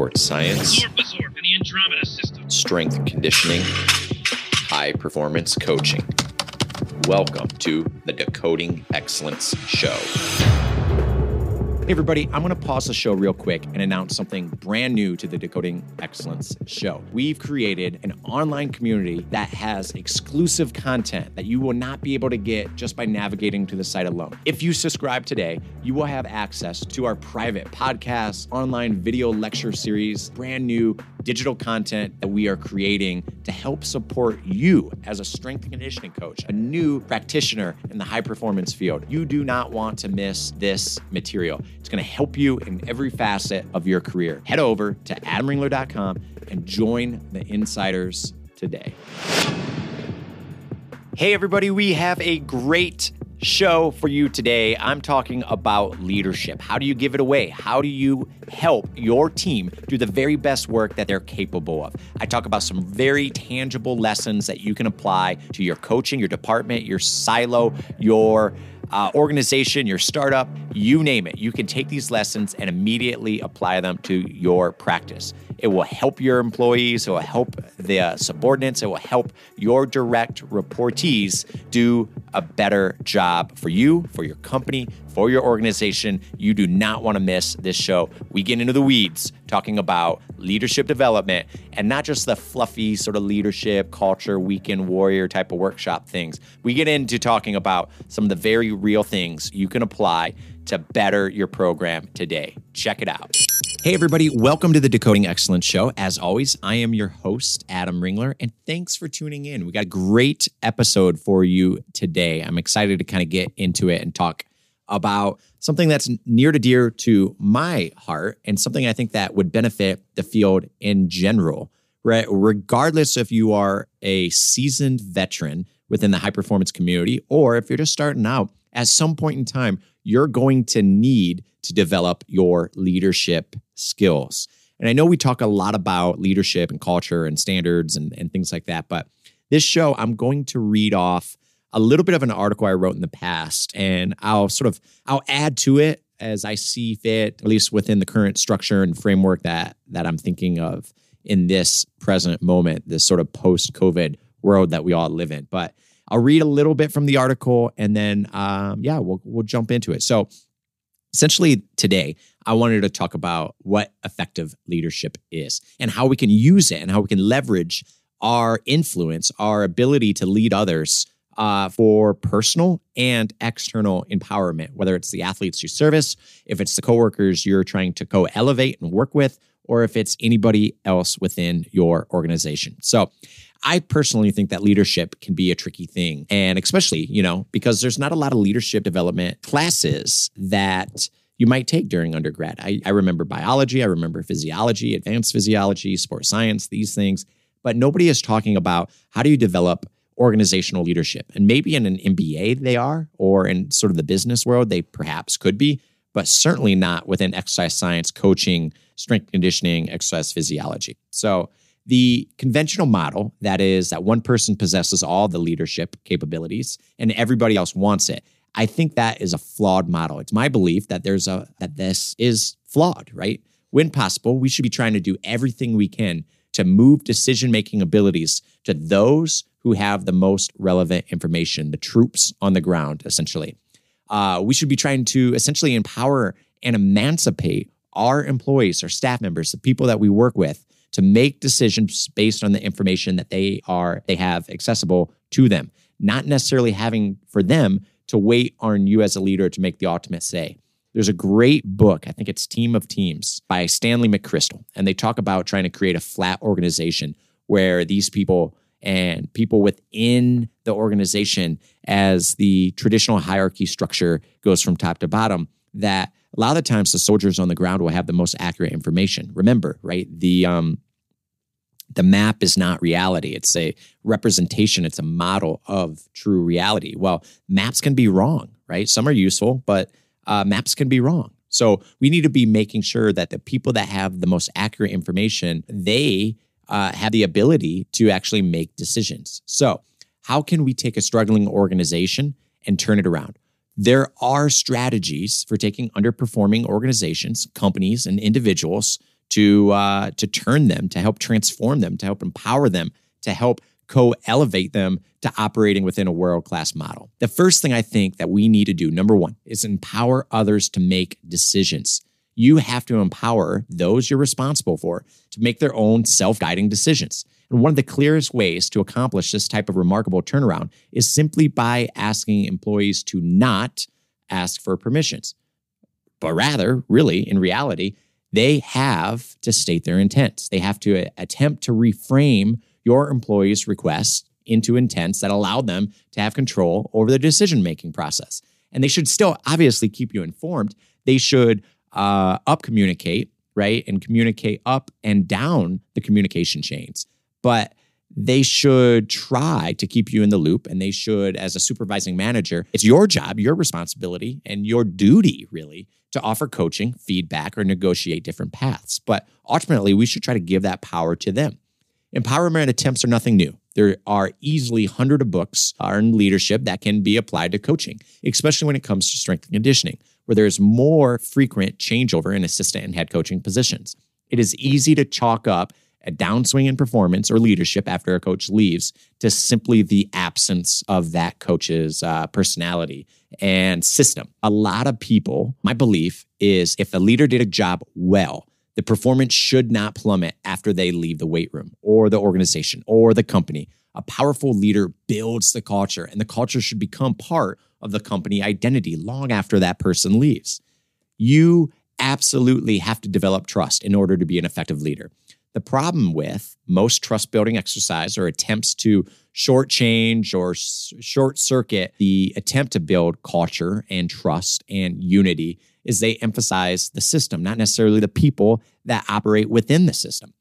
sports science, strength conditioning, high performance coaching. Welcome to the Decoding Excellence Show. Hey, everybody, I'm going to pause the show real quick and announce something brand new to the Decoding Excellence show. We've created an online community that has exclusive content that you will not be able to get just by navigating to the site alone. If you subscribe today, you will have access to our private podcasts, online video lecture series, brand new digital content that we are creating to help support you as a strength and conditioning coach, a new practitioner in the high performance field. You do not want to miss this material. It's going to help you in every facet of your career. Head over to adamringler.com and join the insiders today. Hey, everybody, we have a great show for you today. I'm talking about leadership. How do you give it away? How do you help your team do the very best work that they're capable of? I talk about some very tangible lessons that you can apply to your coaching, your department, your silo, your uh, organization, your startup, you name it. You can take these lessons and immediately apply them to your practice. It will help your employees, it will help the uh, subordinates, it will help your direct reportees do a better job for you, for your company, for your organization. You do not want to miss this show. We get into the weeds talking about leadership development and not just the fluffy sort of leadership, culture, weekend warrior type of workshop things. We get into talking about some of the very real things you can apply to better your program today. Check it out. Hey, everybody, welcome to the Decoding Excellence Show. As always, I am your host, Adam Ringler, and thanks for tuning in. We got a great episode for you today. I'm excited to kind of get into it and talk about something that's near to dear to my heart and something I think that would benefit the field in general, right? Regardless if you are a seasoned veteran within the high performance community or if you're just starting out, at some point in time, you're going to need to develop your leadership skills. And I know we talk a lot about leadership and culture and standards and, and things like that, but this show, I'm going to read off a little bit of an article I wrote in the past, and I'll sort of I'll add to it as I see fit, at least within the current structure and framework that that I'm thinking of in this present moment, this sort of post-COVID world that we all live in. But I'll read a little bit from the article, and then um, yeah, we'll we'll jump into it. So essentially today i wanted to talk about what effective leadership is and how we can use it and how we can leverage our influence our ability to lead others uh, for personal and external empowerment whether it's the athletes you service if it's the coworkers you're trying to co-elevate and work with or if it's anybody else within your organization so I personally think that leadership can be a tricky thing. And especially, you know, because there's not a lot of leadership development classes that you might take during undergrad. I, I remember biology, I remember physiology, advanced physiology, sports science, these things, but nobody is talking about how do you develop organizational leadership. And maybe in an MBA they are, or in sort of the business world, they perhaps could be, but certainly not within exercise science, coaching, strength conditioning, exercise physiology. So the conventional model that is that one person possesses all the leadership capabilities and everybody else wants it i think that is a flawed model it's my belief that there's a that this is flawed right when possible we should be trying to do everything we can to move decision making abilities to those who have the most relevant information the troops on the ground essentially. Uh, we should be trying to essentially empower and emancipate our employees our staff members the people that we work with to make decisions based on the information that they are they have accessible to them. Not necessarily having for them to wait on you as a leader to make the ultimate say. There's a great book i think it's team of teams by stanley mcchrystal and they talk about trying to create a flat organization where these people and people within the organization as the traditional hierarchy structure goes from top to bottom that a lot of the times the soldiers on the ground will have the most accurate information. Remember, right? The um, the map is not reality. It's a representation. It's a model of true reality. Well, maps can be wrong, right? Some are useful, but uh, maps can be wrong. So we need to be making sure that the people that have the most accurate information they uh, have the ability to actually make decisions. So how can we take a struggling organization and turn it around? There are strategies for taking underperforming organizations, companies, and individuals to uh, to turn them, to help transform them, to help empower them, to help co-elevate them to operating within a world-class model. The first thing I think that we need to do, number one, is empower others to make decisions. You have to empower those you're responsible for to make their own self-guiding decisions. And one of the clearest ways to accomplish this type of remarkable turnaround is simply by asking employees to not ask for permissions, but rather, really, in reality, they have to state their intents. They have to uh, attempt to reframe your employees' requests into intents that allow them to have control over the decision making process. And they should still obviously keep you informed. They should uh, up communicate, right? And communicate up and down the communication chains. But they should try to keep you in the loop and they should as a supervising manager it's your job your responsibility and your duty really to offer coaching feedback or negotiate different paths but ultimately we should try to give that power to them empowerment attempts are nothing new there are easily hundreds of books on leadership that can be applied to coaching especially when it comes to strength and conditioning where there's more frequent changeover in assistant and head coaching positions it is easy to chalk up a downswing in performance or leadership after a coach leaves to simply the absence of that coach's uh, personality and system. A lot of people, my belief is if a leader did a job well, the performance should not plummet after they leave the weight room or the organization or the company. A powerful leader builds the culture, and the culture should become part of the company identity long after that person leaves. You absolutely have to develop trust in order to be an effective leader. The problem with most trust building exercise or attempts to shortchange or short circuit the attempt to build culture and trust and unity is they emphasize the system, not necessarily the people that operate within the system.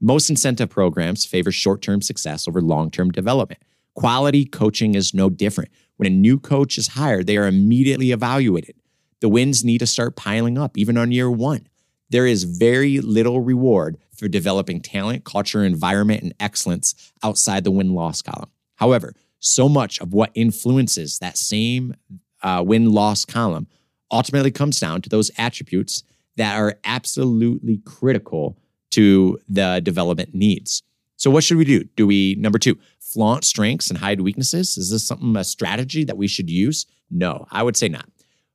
Most incentive programs favor short term success over long term development. Quality coaching is no different. When a new coach is hired, they are immediately evaluated. The wins need to start piling up even on year one there is very little reward for developing talent, culture, environment, and excellence outside the win loss column. However, so much of what influences that same uh, win loss column ultimately comes down to those attributes that are absolutely critical to the development needs. So, what should we do? Do we, number two, flaunt strengths and hide weaknesses? Is this something, a strategy that we should use? No, I would say not.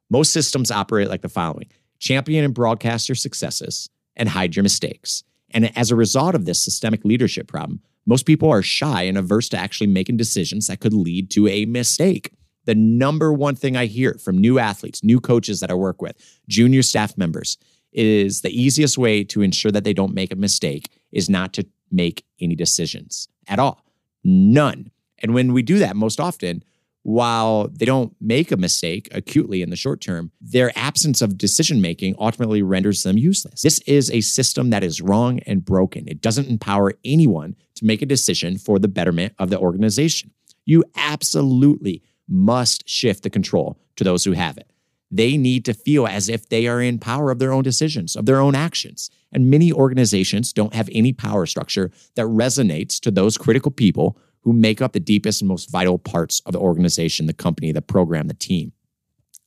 Most systems operate like the following champion and broadcast your successes, and hide your mistakes. And as a result of this systemic leadership problem, most people are shy and averse to actually making decisions that could lead to a mistake. The number one thing I hear from new athletes, new coaches that I work with, junior staff members, is the easiest way to ensure that they don't make a mistake is not to make any decisions at all. None. And when we do that, most often, while they don't make a mistake acutely in the short term, their absence of decision making ultimately renders them useless. This is a system that is wrong and broken. It doesn't empower anyone to make a decision for the betterment of the organization. You absolutely must shift the control to those who have it. They need to feel as if they are in power of their own decisions, of their own actions. And many organizations don't have any power structure that resonates to those critical people who make up the deepest and most vital parts of the organization, the company, the program, the team.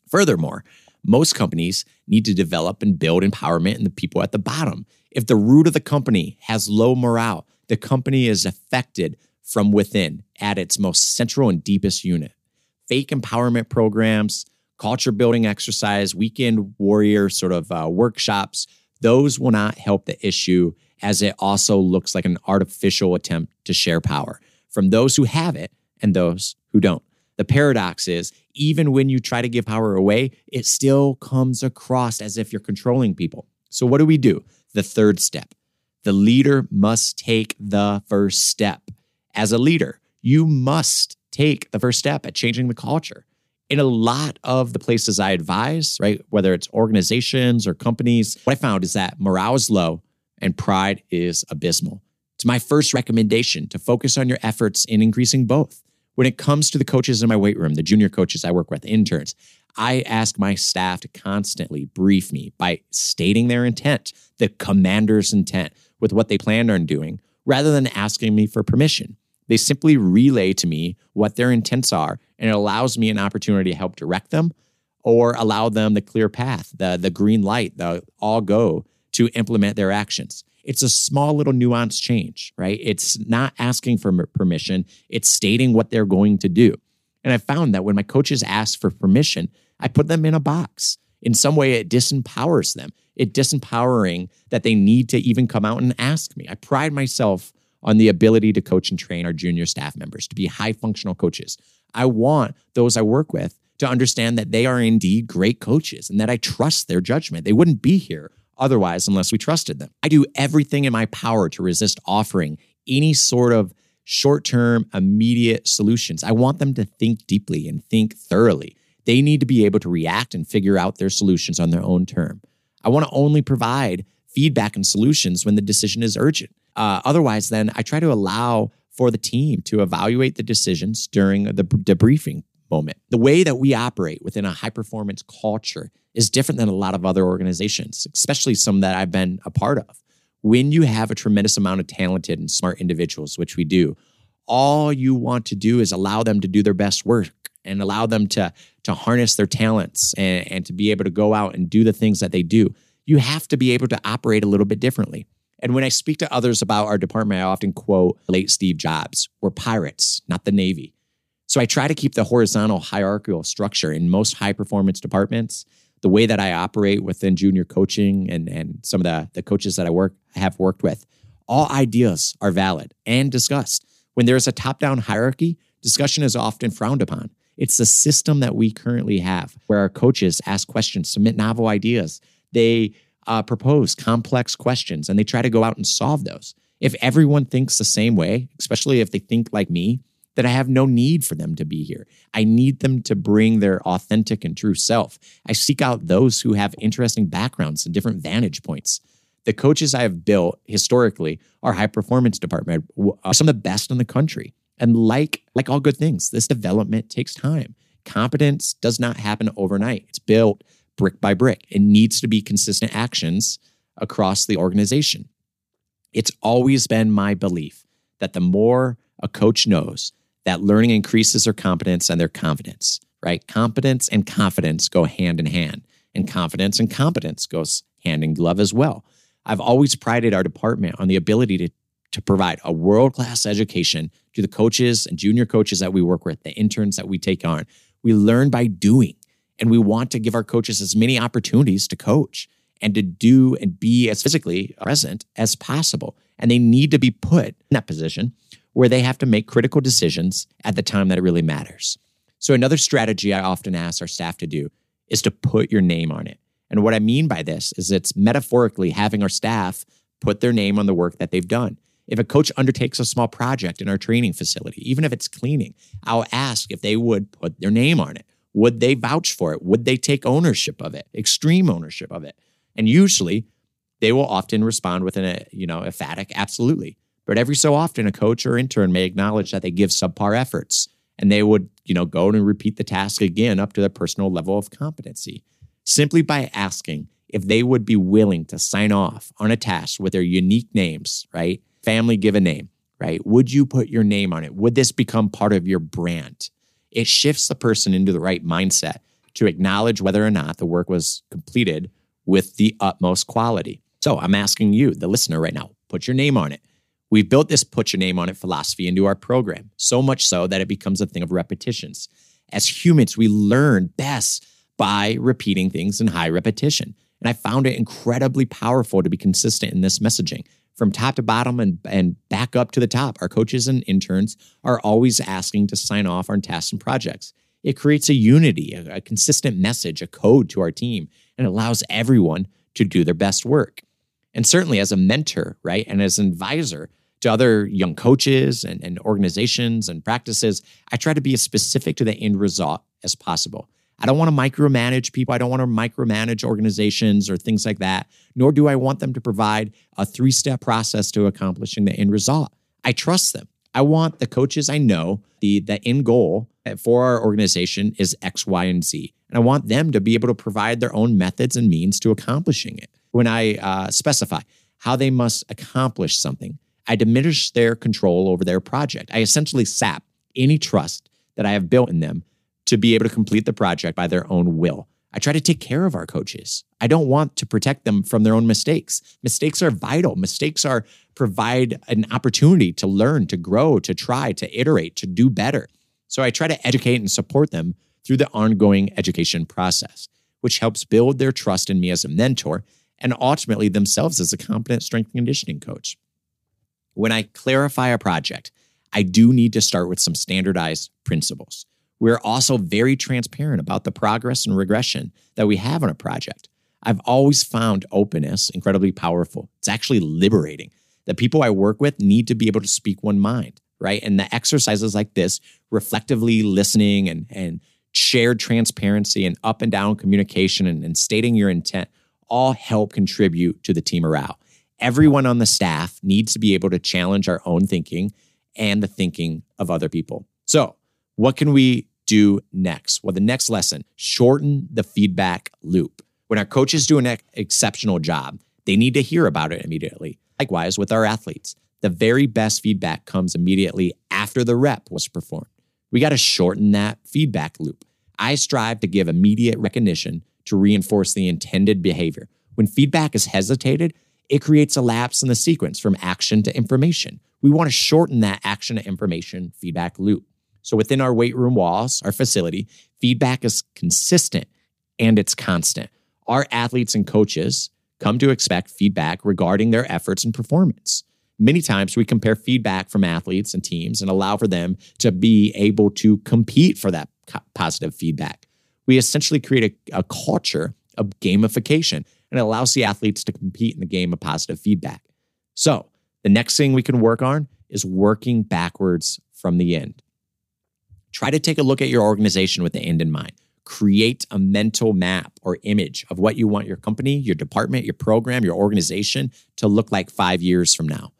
Furthermore, most companies need to develop and build empowerment in the people at the bottom. If the root of the company has low morale, the company is affected from within at its most central and deepest unit. Fake empowerment programs, culture building exercise, weekend warrior sort of uh, workshops, those will not help the issue as it also looks like an artificial attempt to share power from those who have it and those who don't. The paradox is, even when you try to give power away, it still comes across as if you're controlling people. So, what do we do? The third step the leader must take the first step. As a leader, you must take the first step at changing the culture. In a lot of the places I advise, right, whether it's organizations or companies, what I found is that morale is low and pride is abysmal. It's my first recommendation to focus on your efforts in increasing both. When it comes to the coaches in my weight room, the junior coaches I work with, interns, I ask my staff to constantly brief me by stating their intent, the commander's intent with what they plan on doing, rather than asking me for permission. They simply relay to me what their intents are, and it allows me an opportunity to help direct them or allow them the clear path, the, the green light, the all go to implement their actions. It's a small little nuance change, right? It's not asking for permission, it's stating what they're going to do. And I found that when my coaches ask for permission, I put them in a box. In some way, it disempowers them. It disempowering that they need to even come out and ask me. I pride myself on the ability to coach and train our junior staff members to be high functional coaches. I want those I work with to understand that they are indeed great coaches and that I trust their judgment. They wouldn't be here otherwise unless we trusted them. I do everything in my power to resist offering any sort of short term, immediate solutions. I want them to think deeply and think thoroughly. They need to be able to react and figure out their solutions on their own term. I want to only provide feedback and solutions when the decision is urgent. Uh, otherwise, then I try to allow for the team to evaluate the decisions during the debriefing moment. The way that we operate within a high performance culture is different than a lot of other organizations, especially some that I've been a part of. When you have a tremendous amount of talented and smart individuals, which we do, all you want to do is allow them to do their best work and allow them to, to harness their talents and, and to be able to go out and do the things that they do. You have to be able to operate a little bit differently. And when I speak to others about our department, I often quote late Steve Jobs We're pirates, not the Navy. So I try to keep the horizontal hierarchical structure in most high performance departments. The way that I operate within junior coaching and, and some of the, the coaches that I work have worked with, all ideas are valid and discussed. When there's a top down hierarchy, discussion is often frowned upon. It's the system that we currently have where our coaches ask questions, submit novel ideas. They uh, propose complex questions and they try to go out and solve those. If everyone thinks the same way, especially if they think like me, that I have no need for them to be here. I need them to bring their authentic and true self. I seek out those who have interesting backgrounds and different vantage points. The coaches I have built historically, our high performance department, are some of the best in the country. And like like all good things, this development takes time. Competence does not happen overnight. It's built brick by brick. It needs to be consistent actions across the organization. It's always been my belief that the more a coach knows, that learning increases their competence and their confidence, right? Competence and confidence go hand in hand, and confidence and competence goes hand in glove as well. I've always prided our department on the ability to, to provide a world class education to the coaches and junior coaches that we work with, the interns that we take on. We learn by doing. And we want to give our coaches as many opportunities to coach and to do and be as physically present as possible. And they need to be put in that position where they have to make critical decisions at the time that it really matters. So, another strategy I often ask our staff to do is to put your name on it. And what I mean by this is it's metaphorically having our staff put their name on the work that they've done. If a coach undertakes a small project in our training facility, even if it's cleaning, I'll ask if they would put their name on it. Would they vouch for it? Would they take ownership of it, extreme ownership of it? And usually they will often respond with an, uh, you know, emphatic, absolutely. But every so often, a coach or intern may acknowledge that they give subpar efforts and they would, you know, go and repeat the task again up to their personal level of competency. Simply by asking if they would be willing to sign off on a task with their unique names, right? Family give a name, right? Would you put your name on it? Would this become part of your brand? It shifts the person into the right mindset to acknowledge whether or not the work was completed with the utmost quality. So I'm asking you, the listener, right now, put your name on it. We've built this put your name on it philosophy into our program, so much so that it becomes a thing of repetitions. As humans, we learn best by repeating things in high repetition. And I found it incredibly powerful to be consistent in this messaging from top to bottom and, and back up to the top. Our coaches and interns are always asking to sign off on tasks and projects. It creates a unity, a, a consistent message, a code to our team, and allows everyone to do their best work. And certainly as a mentor, right, and as an advisor to other young coaches and, and organizations and practices, I try to be as specific to the end result as possible. I don't want to micromanage people. I don't want to micromanage organizations or things like that, nor do I want them to provide a three step process to accomplishing the end result. I trust them. I want the coaches I know, the, the end goal for our organization is X, Y, and Z. And I want them to be able to provide their own methods and means to accomplishing it. When I uh, specify how they must accomplish something, I diminish their control over their project. I essentially sap any trust that I have built in them to be able to complete the project by their own will. I try to take care of our coaches. I don't want to protect them from their own mistakes. Mistakes are vital. Mistakes are provide an opportunity to learn, to grow, to try, to iterate, to do better. So I try to educate and support them through the ongoing education process, which helps build their trust in me as a mentor and ultimately themselves as a competent strength and conditioning coach. When I clarify a project, I do need to start with some standardized principles. We're also very transparent about the progress and regression that we have on a project. I've always found openness incredibly powerful. It's actually liberating. The people I work with need to be able to speak one mind, right? And the exercises like this, reflectively listening and, and shared transparency and up and down communication and, and stating your intent all help contribute to the team morale. Everyone on the staff needs to be able to challenge our own thinking and the thinking of other people. So, what can we do next? Well, the next lesson shorten the feedback loop. When our coaches do an ex- exceptional job, they need to hear about it immediately. Likewise, with our athletes, the very best feedback comes immediately after the rep was performed. We got to shorten that feedback loop. I strive to give immediate recognition to reinforce the intended behavior. When feedback is hesitated, it creates a lapse in the sequence from action to information. We want to shorten that action to information feedback loop. So within our weight room walls, our facility, feedback is consistent and it's constant. Our athletes and coaches come to expect feedback regarding their efforts and performance. Many times we compare feedback from athletes and teams and allow for them to be able to compete for that positive feedback. We essentially create a, a culture of gamification and it allows the athletes to compete in the game of positive feedback. So, the next thing we can work on is working backwards from the end. Try to take a look at your organization with the end in mind. Create a mental map or image of what you want your company, your department, your program, your organization to look like five years from now.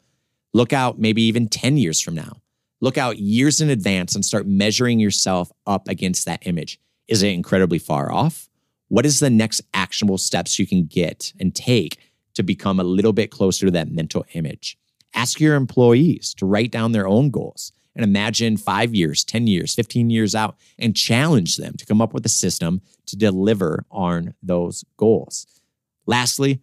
Look out maybe even 10 years from now. Look out years in advance and start measuring yourself up against that image. Is it incredibly far off? What is the next actionable steps you can get and take to become a little bit closer to that mental image? Ask your employees to write down their own goals and imagine five years, 10 years, 15 years out and challenge them to come up with a system to deliver on those goals. Lastly,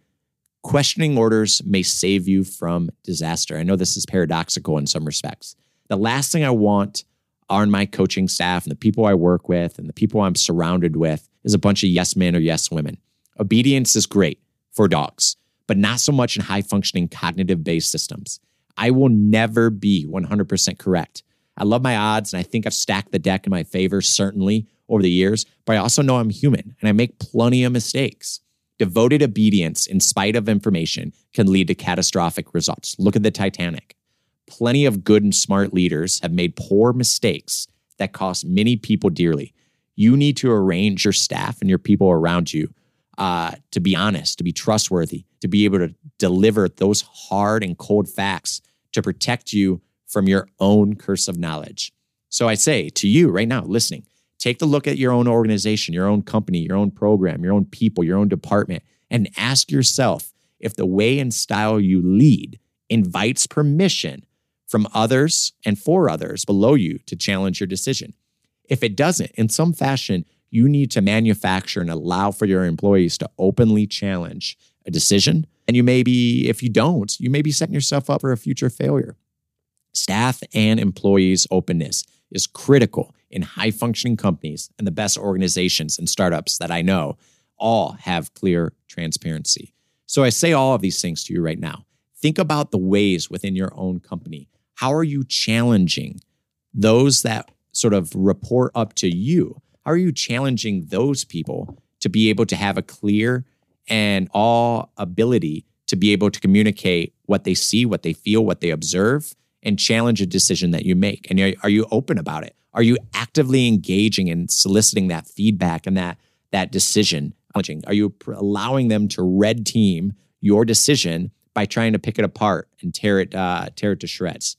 questioning orders may save you from disaster. I know this is paradoxical in some respects. The last thing I want on my coaching staff and the people I work with and the people I'm surrounded with is a bunch of yes men or yes women. Obedience is great for dogs, but not so much in high functioning cognitive based systems. I will never be 100% correct. I love my odds and I think I've stacked the deck in my favor, certainly over the years, but I also know I'm human and I make plenty of mistakes. Devoted obedience in spite of information can lead to catastrophic results. Look at the Titanic. Plenty of good and smart leaders have made poor mistakes that cost many people dearly. You need to arrange your staff and your people around you uh, to be honest, to be trustworthy, to be able to deliver those hard and cold facts to protect you from your own curse of knowledge. So I say to you right now, listening, take the look at your own organization, your own company, your own program, your own people, your own department, and ask yourself if the way and style you lead invites permission from others and for others below you to challenge your decision. If it doesn't, in some fashion, you need to manufacture and allow for your employees to openly challenge a decision. And you may be, if you don't, you may be setting yourself up for a future failure. Staff and employees' openness is critical in high functioning companies and the best organizations and startups that I know all have clear transparency. So I say all of these things to you right now. Think about the ways within your own company. How are you challenging those that sort of report up to you? How are you challenging those people to be able to have a clear and all ability to be able to communicate what they see, what they feel, what they observe, and challenge a decision that you make? And are you open about it? Are you actively engaging and soliciting that feedback and that that decision? Are you allowing them to red team your decision by trying to pick it apart and tear it uh, tear it to shreds?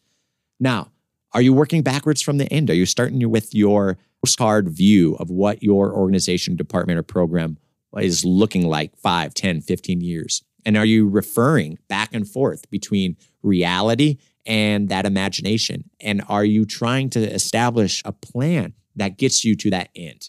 Now, are you working backwards from the end? Are you starting with your postcard view of what your organization, department, or program is looking like 5, 10, 15 years? And are you referring back and forth between reality and that imagination? And are you trying to establish a plan that gets you to that end?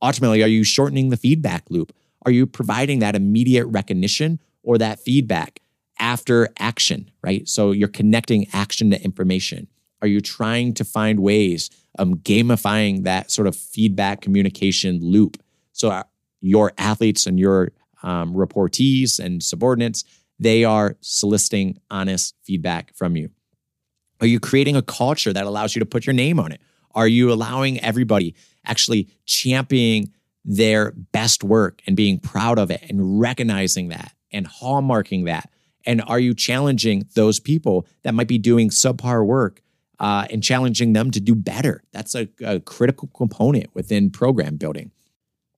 Ultimately, are you shortening the feedback loop? Are you providing that immediate recognition or that feedback after action, right? So you're connecting action to information. Are you trying to find ways of gamifying that sort of feedback communication loop? So uh, your athletes and your um, reportees and subordinates, they are soliciting honest feedback from you. Are you creating a culture that allows you to put your name on it? Are you allowing everybody actually championing their best work and being proud of it and recognizing that and hallmarking that? And are you challenging those people that might be doing subpar work uh, and challenging them to do better? That's a, a critical component within program building.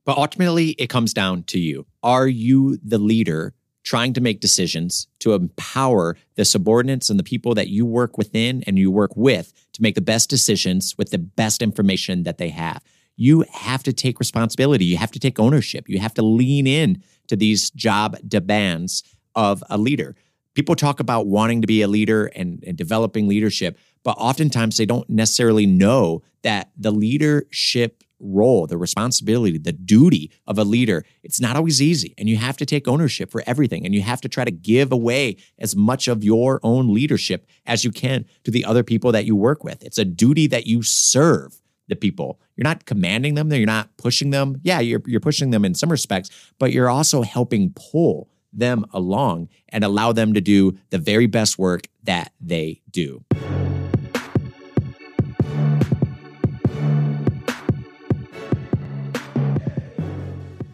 But ultimately, it comes down to you. Are you the leader trying to make decisions to empower the subordinates and the people that you work within and you work with to make the best decisions with the best information that they have? You have to take responsibility. You have to take ownership. You have to lean in to these job demands of a leader. People talk about wanting to be a leader and, and developing leadership, but oftentimes they don't necessarily know that the leadership role, the responsibility, the duty of a leader, it's not always easy. And you have to take ownership for everything. And you have to try to give away as much of your own leadership as you can to the other people that you work with. It's a duty that you serve the people. You're not commanding them, you're not pushing them. Yeah, you're, you're pushing them in some respects, but you're also helping pull them along and allow them to do the very best work that they do.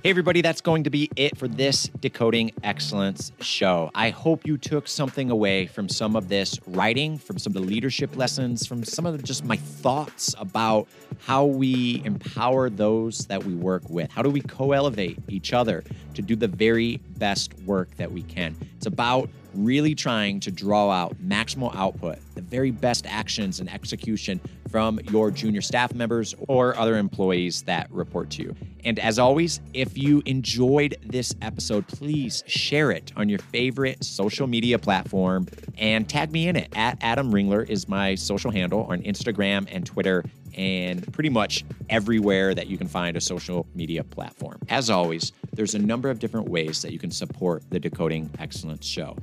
Hey, everybody, that's going to be it for this Decoding Excellence show. I hope you took something away from some of this writing, from some of the leadership lessons, from some of the, just my thoughts about how we empower those that we work with. How do we co elevate each other to do the very best work that we can? It's about really trying to draw out maximal output, the very best actions and execution from your junior staff members or other employees that report to you. And as always, if you enjoyed this episode, please share it on your favorite social media platform and tag me in it. At Adam Ringler is my social handle on Instagram and Twitter and pretty much everywhere that you can find a social media platform. As always, there's a number of different ways that you can support the Decoding Excellence Show.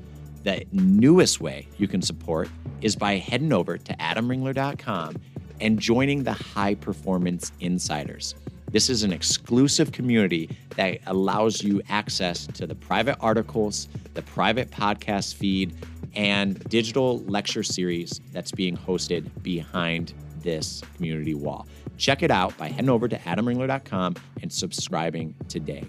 The newest way you can support is by heading over to adamringler.com and joining the High Performance Insiders. This is an exclusive community that allows you access to the private articles, the private podcast feed, and digital lecture series that's being hosted behind this community wall. Check it out by heading over to adamringler.com and subscribing today.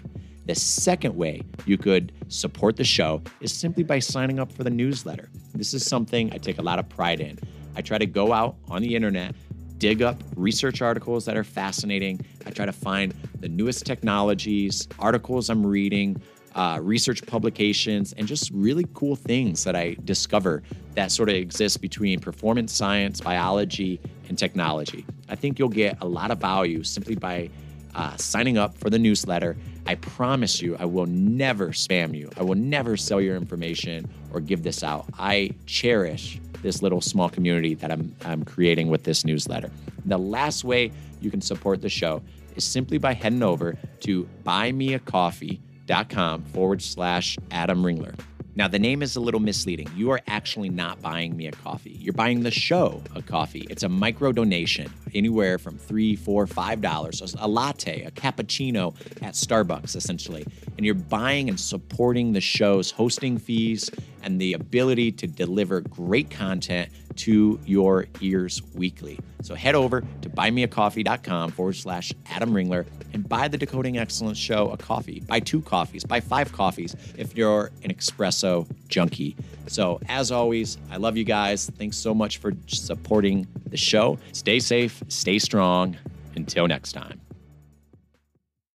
The second way you could support the show is simply by signing up for the newsletter. This is something I take a lot of pride in. I try to go out on the internet, dig up research articles that are fascinating. I try to find the newest technologies, articles I'm reading, uh, research publications, and just really cool things that I discover that sort of exist between performance science, biology, and technology. I think you'll get a lot of value simply by uh, signing up for the newsletter I promise you, I will never spam you. I will never sell your information or give this out. I cherish this little small community that I'm, I'm creating with this newsletter. The last way you can support the show is simply by heading over to buymeacoffee.com forward slash Adam Ringler. Now, the name is a little misleading. You are actually not buying me a coffee. You're buying the show a coffee. It's a micro donation, anywhere from three, four, five dollars. A latte, a cappuccino at Starbucks, essentially. And you're buying and supporting the show's hosting fees and the ability to deliver great content to your ears weekly. So head over to buymeacoffee.com forward slash Adam Ringler and buy the Decoding Excellence Show a coffee. Buy two coffees, buy five coffees if you're an espresso junkie. So, as always, I love you guys. Thanks so much for supporting the show. Stay safe, stay strong. Until next time.